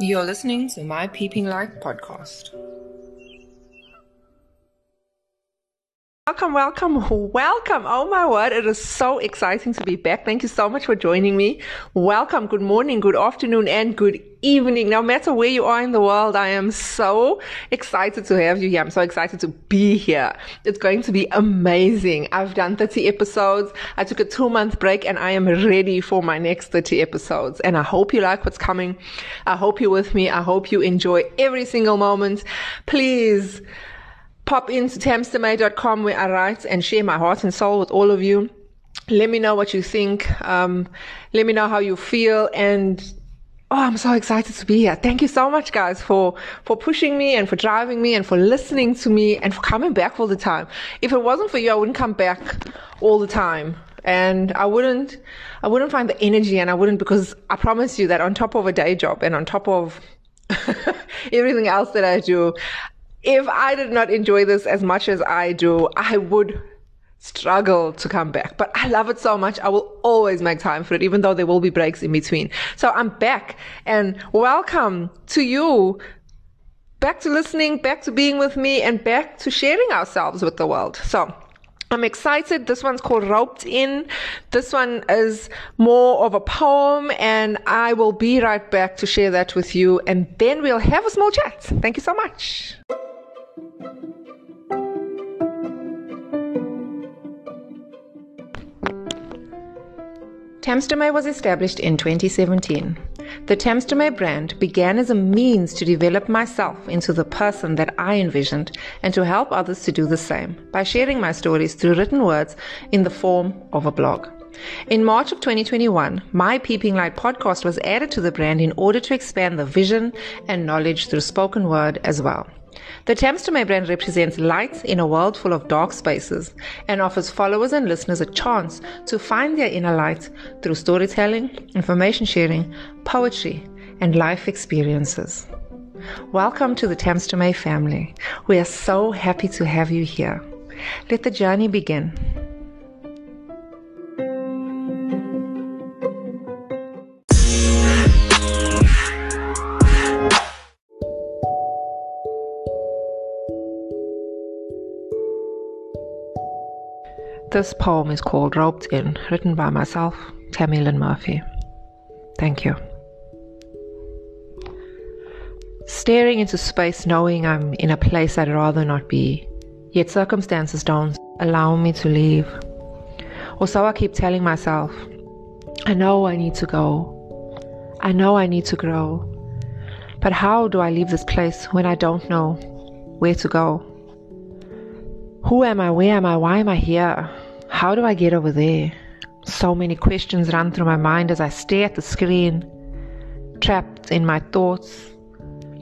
You're listening to my Peeping Light podcast. Welcome, welcome, welcome. Oh my word, it is so exciting to be back. Thank you so much for joining me. Welcome, good morning, good afternoon, and good evening. No matter where you are in the world, I am so excited to have you here. I'm so excited to be here. It's going to be amazing. I've done 30 episodes. I took a two month break and I am ready for my next 30 episodes. And I hope you like what's coming. I hope you're with me. I hope you enjoy every single moment. Please, pop into tamstermay.com where I write and share my heart and soul with all of you. Let me know what you think. Um, let me know how you feel. And oh, I'm so excited to be here. Thank you so much, guys, for for pushing me and for driving me and for listening to me and for coming back all the time. If it wasn't for you, I wouldn't come back all the time. And I wouldn't, I wouldn't find the energy and I wouldn't because I promise you that on top of a day job and on top of everything else that I do, if I did not enjoy this as much as I do, I would struggle to come back. But I love it so much. I will always make time for it, even though there will be breaks in between. So I'm back and welcome to you. Back to listening, back to being with me and back to sharing ourselves with the world. So I'm excited. This one's called Roped In. This one is more of a poem and I will be right back to share that with you and then we'll have a small chat. Thank you so much. Tamstermay was established in 2017. The Tamstermay brand began as a means to develop myself into the person that I envisioned and to help others to do the same by sharing my stories through written words in the form of a blog. In March of 2021, my Peeping Light podcast was added to the brand in order to expand the vision and knowledge through spoken word as well. The Tamstermay brand represents light in a world full of dark spaces and offers followers and listeners a chance to find their inner light through storytelling, information sharing, poetry, and life experiences. Welcome to the Tamstermay family. We are so happy to have you here. Let the journey begin. This poem is called Roped In, written by myself, Tammy Lynn Murphy. Thank you. Staring into space, knowing I'm in a place I'd rather not be, yet circumstances don't allow me to leave. Or so I keep telling myself, I know I need to go. I know I need to grow. But how do I leave this place when I don't know where to go? Who am I? Where am I? Why am I here? How do I get over there? So many questions run through my mind as I stare at the screen, trapped in my thoughts.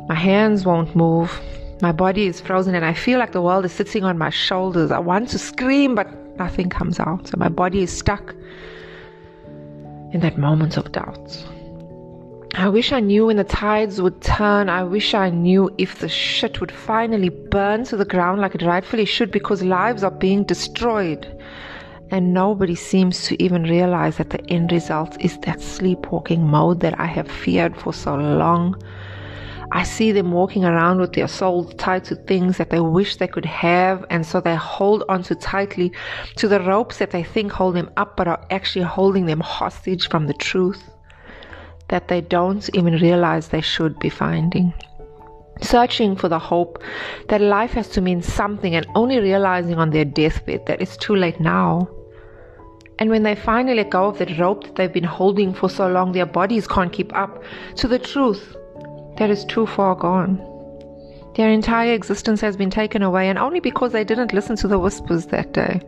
My hands won't move. My body is frozen and I feel like the world is sitting on my shoulders. I want to scream, but nothing comes out. So my body is stuck in that moment of doubt. I wish I knew when the tides would turn. I wish I knew if the shit would finally burn to the ground like it rightfully should because lives are being destroyed and nobody seems to even realize that the end result is that sleepwalking mode that I have feared for so long. I see them walking around with their souls tied to things that they wish they could have, and so they hold on too tightly to the ropes that they think hold them up, but are actually holding them hostage from the truth that they don't even realize they should be finding. Searching for the hope that life has to mean something, and only realizing on their deathbed that it's too late now. And when they finally let go of that rope that they've been holding for so long, their bodies can't keep up to the truth that is too far gone. Their entire existence has been taken away, and only because they didn't listen to the whispers that day.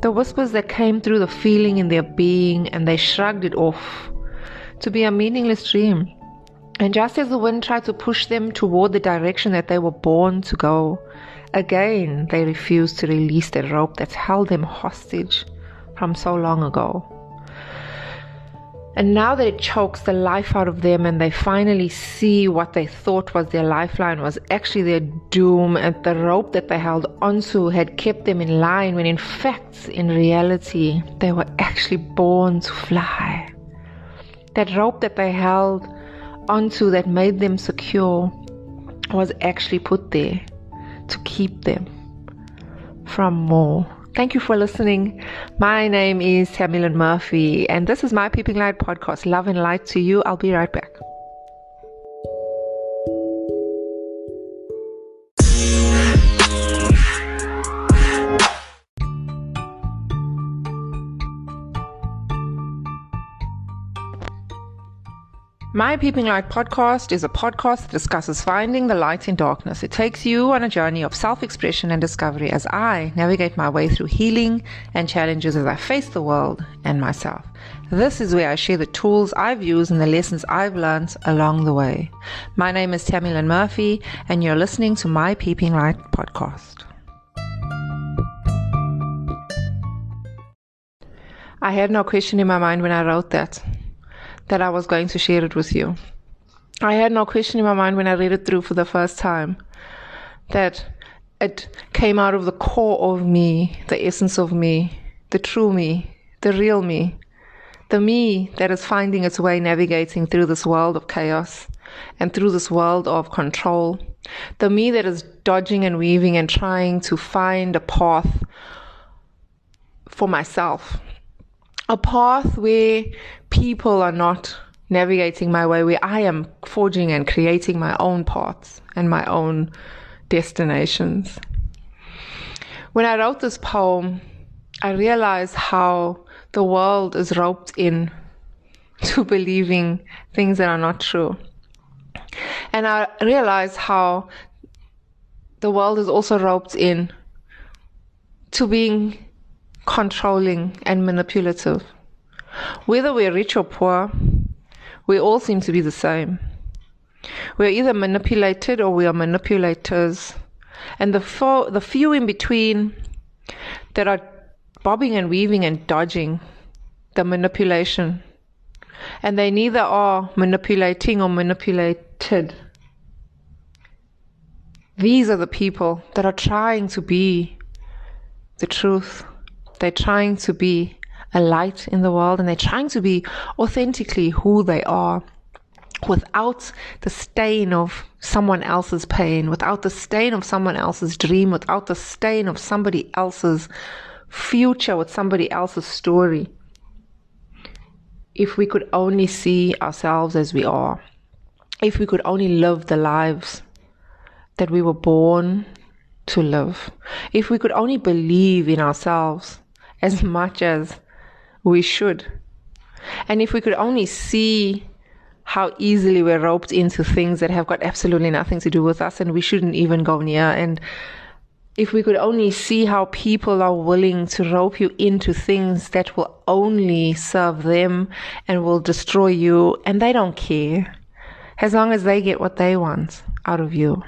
The whispers that came through the feeling in their being, and they shrugged it off to be a meaningless dream. And just as the wind tried to push them toward the direction that they were born to go, again they refused to release the rope that held them hostage from so long ago. And now that it chokes the life out of them and they finally see what they thought was their lifeline was actually their doom, and the rope that they held onto had kept them in line when in fact, in reality, they were actually born to fly. That rope that they held onto that made them secure was actually put there to keep them from more. Thank you for listening. My name is Tammy Lynn Murphy, and this is my Peeping Light podcast. Love and light to you. I'll be right back. My Peeping Light podcast is a podcast that discusses finding the light in darkness. It takes you on a journey of self expression and discovery as I navigate my way through healing and challenges as I face the world and myself. This is where I share the tools I've used and the lessons I've learned along the way. My name is Tammy Lynn Murphy, and you're listening to My Peeping Light podcast. I had no question in my mind when I wrote that that I was going to share it with you. I had no question in my mind when I read it through for the first time that it came out of the core of me, the essence of me, the true me, the real me, the me that is finding its way navigating through this world of chaos and through this world of control, the me that is dodging and weaving and trying to find a path for myself a path where people are not navigating my way, where I am forging and creating my own paths and my own destinations. When I wrote this poem, I realized how the world is roped in to believing things that are not true. And I realized how the world is also roped in to being controlling, and manipulative. Whether we're rich or poor, we all seem to be the same. We're either manipulated or we are manipulators. And the, fo- the few in between that are bobbing and weaving and dodging the manipulation. And they neither are manipulating or manipulated. These are the people that are trying to be the truth. They're trying to be a light in the world and they're trying to be authentically who they are without the stain of someone else's pain, without the stain of someone else's dream, without the stain of somebody else's future, with somebody else's story. If we could only see ourselves as we are, if we could only live the lives that we were born to live, if we could only believe in ourselves as much as we should. And if we could only see how easily we're roped into things that have got absolutely nothing to do with us and we shouldn't even go near. And if we could only see how people are willing to rope you into things that will only serve them and will destroy you, and they don't care as long as they get what they want out of you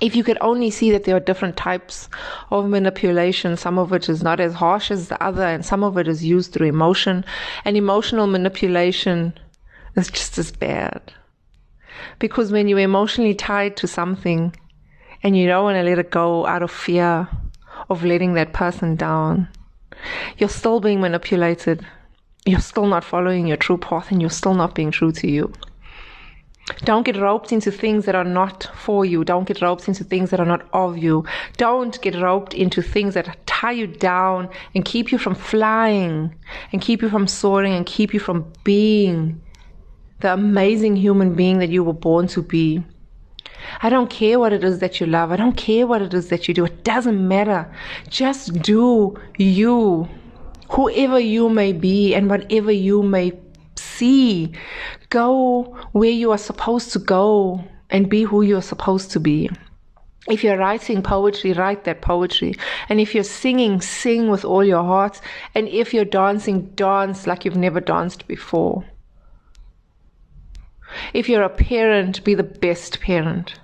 if you could only see that there are different types of manipulation, some of which is not as harsh as the other, and some of it is used through emotion, and emotional manipulation is just as bad. Because when you're emotionally tied to something and you don't want to let it go out of fear of letting that person down, you're still being manipulated. You're still not following your true path and you're still not being true to you. Don't get roped into things that are not for you. Don't get roped into things that are not of you. Don't get roped into things that tie you down and keep you from flying and keep you from soaring and keep you from being the amazing human being that you were born to be. I don't care what it is that you love. I don't care what it is that you do. It doesn't matter. Just do you, whoever you may be and whatever you may see. Go where you are supposed to go and be who you're supposed to be. If you're writing poetry, write that poetry. And if you're singing, sing with all your heart. And if you're dancing, dance like you've never danced before. If you're a parent, be the best parent.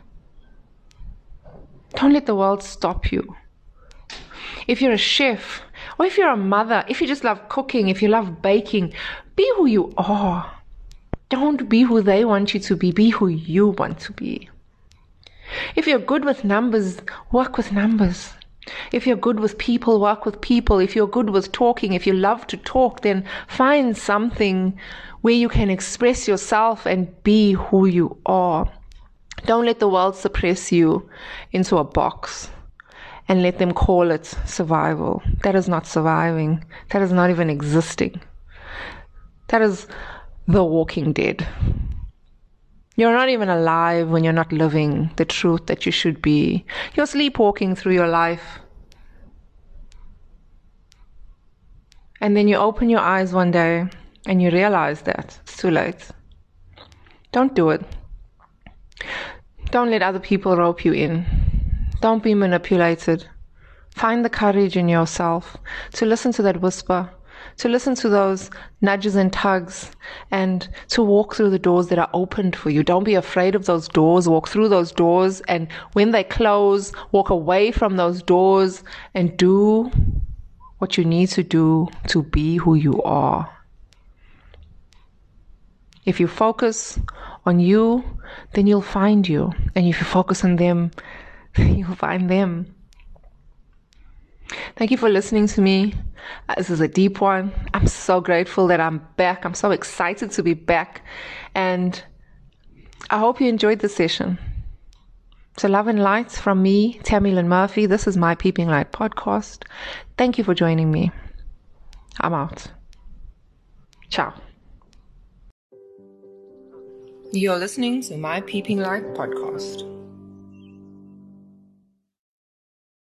Don't let the world stop you. If you're a chef, or if you're a mother, if you just love cooking, if you love baking, be who you are. Don't be who they want you to be, be who you want to be. If you're good with numbers, work with numbers. If you're good with people, work with people. If you're good with talking, if you love to talk, then find something where you can express yourself and be who you are. Don't let the world suppress you into a box and let them call it survival. That is not surviving. That is not even existing. That is the walking dead. You're not even alive when you're not living the truth that you should be. You're sleepwalking through your life. And then you open your eyes one day and you realize that it's too late. Don't do it. Don't let other people rope you in. Don't be manipulated. Find the courage in yourself to listen to that whisper to listen to those nudges and tugs and to walk through the doors that are opened for you. Don't be afraid of those doors. Walk through those doors and when they close, walk away from those doors and do what you need to do to be who you are. If you focus on you, then you'll find you. And if you focus on them, you'll find them. Thank you for listening to me. Uh, this is a deep one. I'm so grateful that I'm back. I'm so excited to be back. And I hope you enjoyed the session. So, love and light from me, Tammy Lynn Murphy. This is my Peeping Light podcast. Thank you for joining me. I'm out. Ciao. You're listening to my Peeping Light podcast.